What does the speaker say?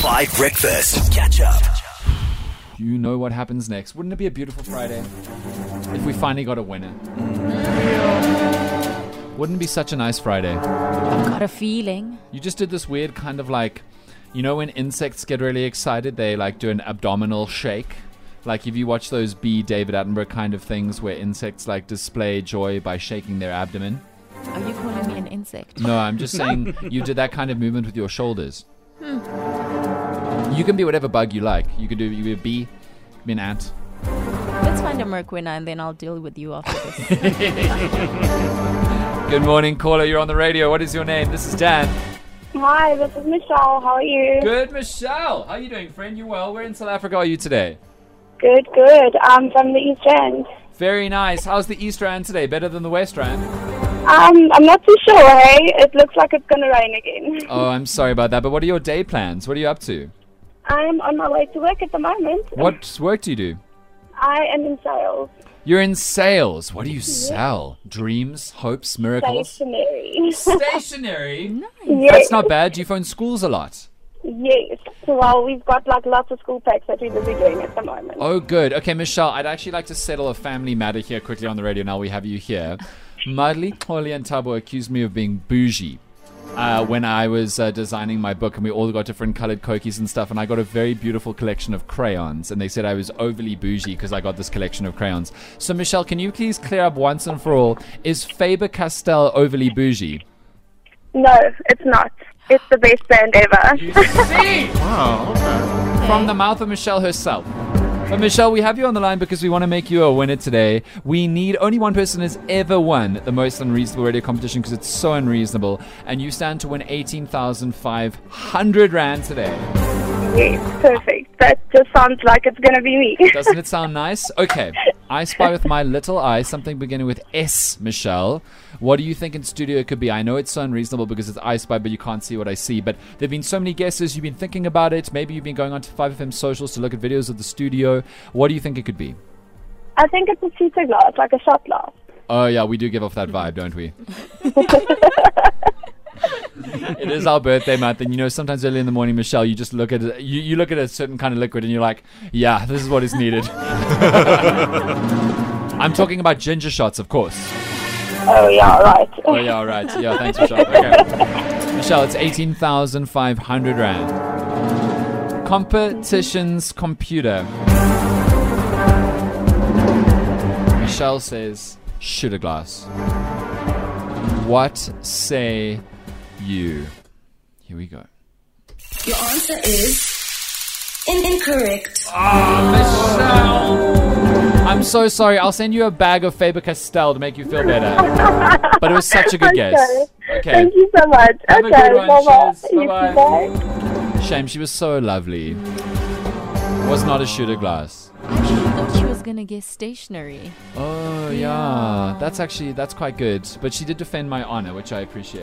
5 Breakfast. Catch up. You know what happens next. Wouldn't it be a beautiful Friday if we finally got a winner? Wouldn't it be such a nice Friday? I've Got a feeling. You just did this weird kind of like, you know, when insects get really excited, they like do an abdominal shake. Like if you watch those B. David Attenborough kind of things where insects like display joy by shaking their abdomen. Are you calling me an insect? No, I'm just saying you did that kind of movement with your shoulders. You can be whatever bug you like. You can do you be a bee, be an ant. Let's find a Merc winner and then I'll deal with you after this. Good morning, caller. You're on the radio. What is your name? This is Dan. Hi, this is Michelle. How are you? Good, Michelle. How are you doing, friend? You well? Where in South Africa are you today? Good, good. I'm from the East Rand. Very nice. How's the East Rand today? Better than the West Rand? Um, I'm not too sure, hey? It looks like it's going to rain again. Oh, I'm sorry about that. But what are your day plans? What are you up to? I'm on my way to work at the moment. What work do you do? I am in sales. You're in sales. What do you sell? Dreams, hopes, miracles? Stationery. Stationery. yes. That's not bad. Do you phone schools a lot? Yes. Well, we've got like lots of school packs that we're busy doing at the moment. Oh, good. Okay, Michelle, I'd actually like to settle a family matter here quickly on the radio now we have you here. Madly, Holly, and Tabo accused me of being bougie. Uh, when I was uh, designing my book, and we all got different colored cookies and stuff, and I got a very beautiful collection of crayons, and they said I was overly bougie because I got this collection of crayons. So, Michelle, can you please clear up once and for all: is Faber Castell overly bougie? No, it's not. It's the best brand ever. See, Oh, okay. from the mouth of Michelle herself. But Michelle, we have you on the line because we want to make you a winner today. We need only one person has ever won the most unreasonable radio competition because it's so unreasonable, and you stand to win eighteen thousand five hundred rand today. yes, perfect. That just sounds like it's going to be me. Doesn't it sound nice? Okay, I spy with my little eye something beginning with S. Michelle, what do you think in studio it could be? I know it's so unreasonable because it's I spy, but you can't see what I see. But there've been so many guesses. You've been thinking about it. Maybe you've been going on to 5FM socials to look at videos of the studio. What do you think it could be? I think it's a cheater glass, like a shot glass. Oh yeah, we do give off that vibe, don't we? it is our birthday month, and you know sometimes early in the morning, Michelle, you just look at it, you, you look at a certain kind of liquid, and you're like, yeah, this is what is needed. I'm talking about ginger shots, of course. Oh, yeah, right. Oh yeah, all right. Yeah, thanks, Michelle. Okay. Michelle, it's eighteen thousand five hundred rand. Competitions computer. Michelle says shoot a glass. What say you? Here we go. Your answer is in- incorrect. Ah, I'm so sorry. I'll send you a bag of Faber Castell to make you feel better. But it was such a good guess. Okay. Thank you so much. Have a okay, good one. bye-bye. Cheers. You too, Bye-bye. Shame, she was so lovely. Was not a shooter glass. Actually, I thought she was gonna guess stationary. Oh yeah. that's actually that's quite good. But she did defend my honor, which I appreciate.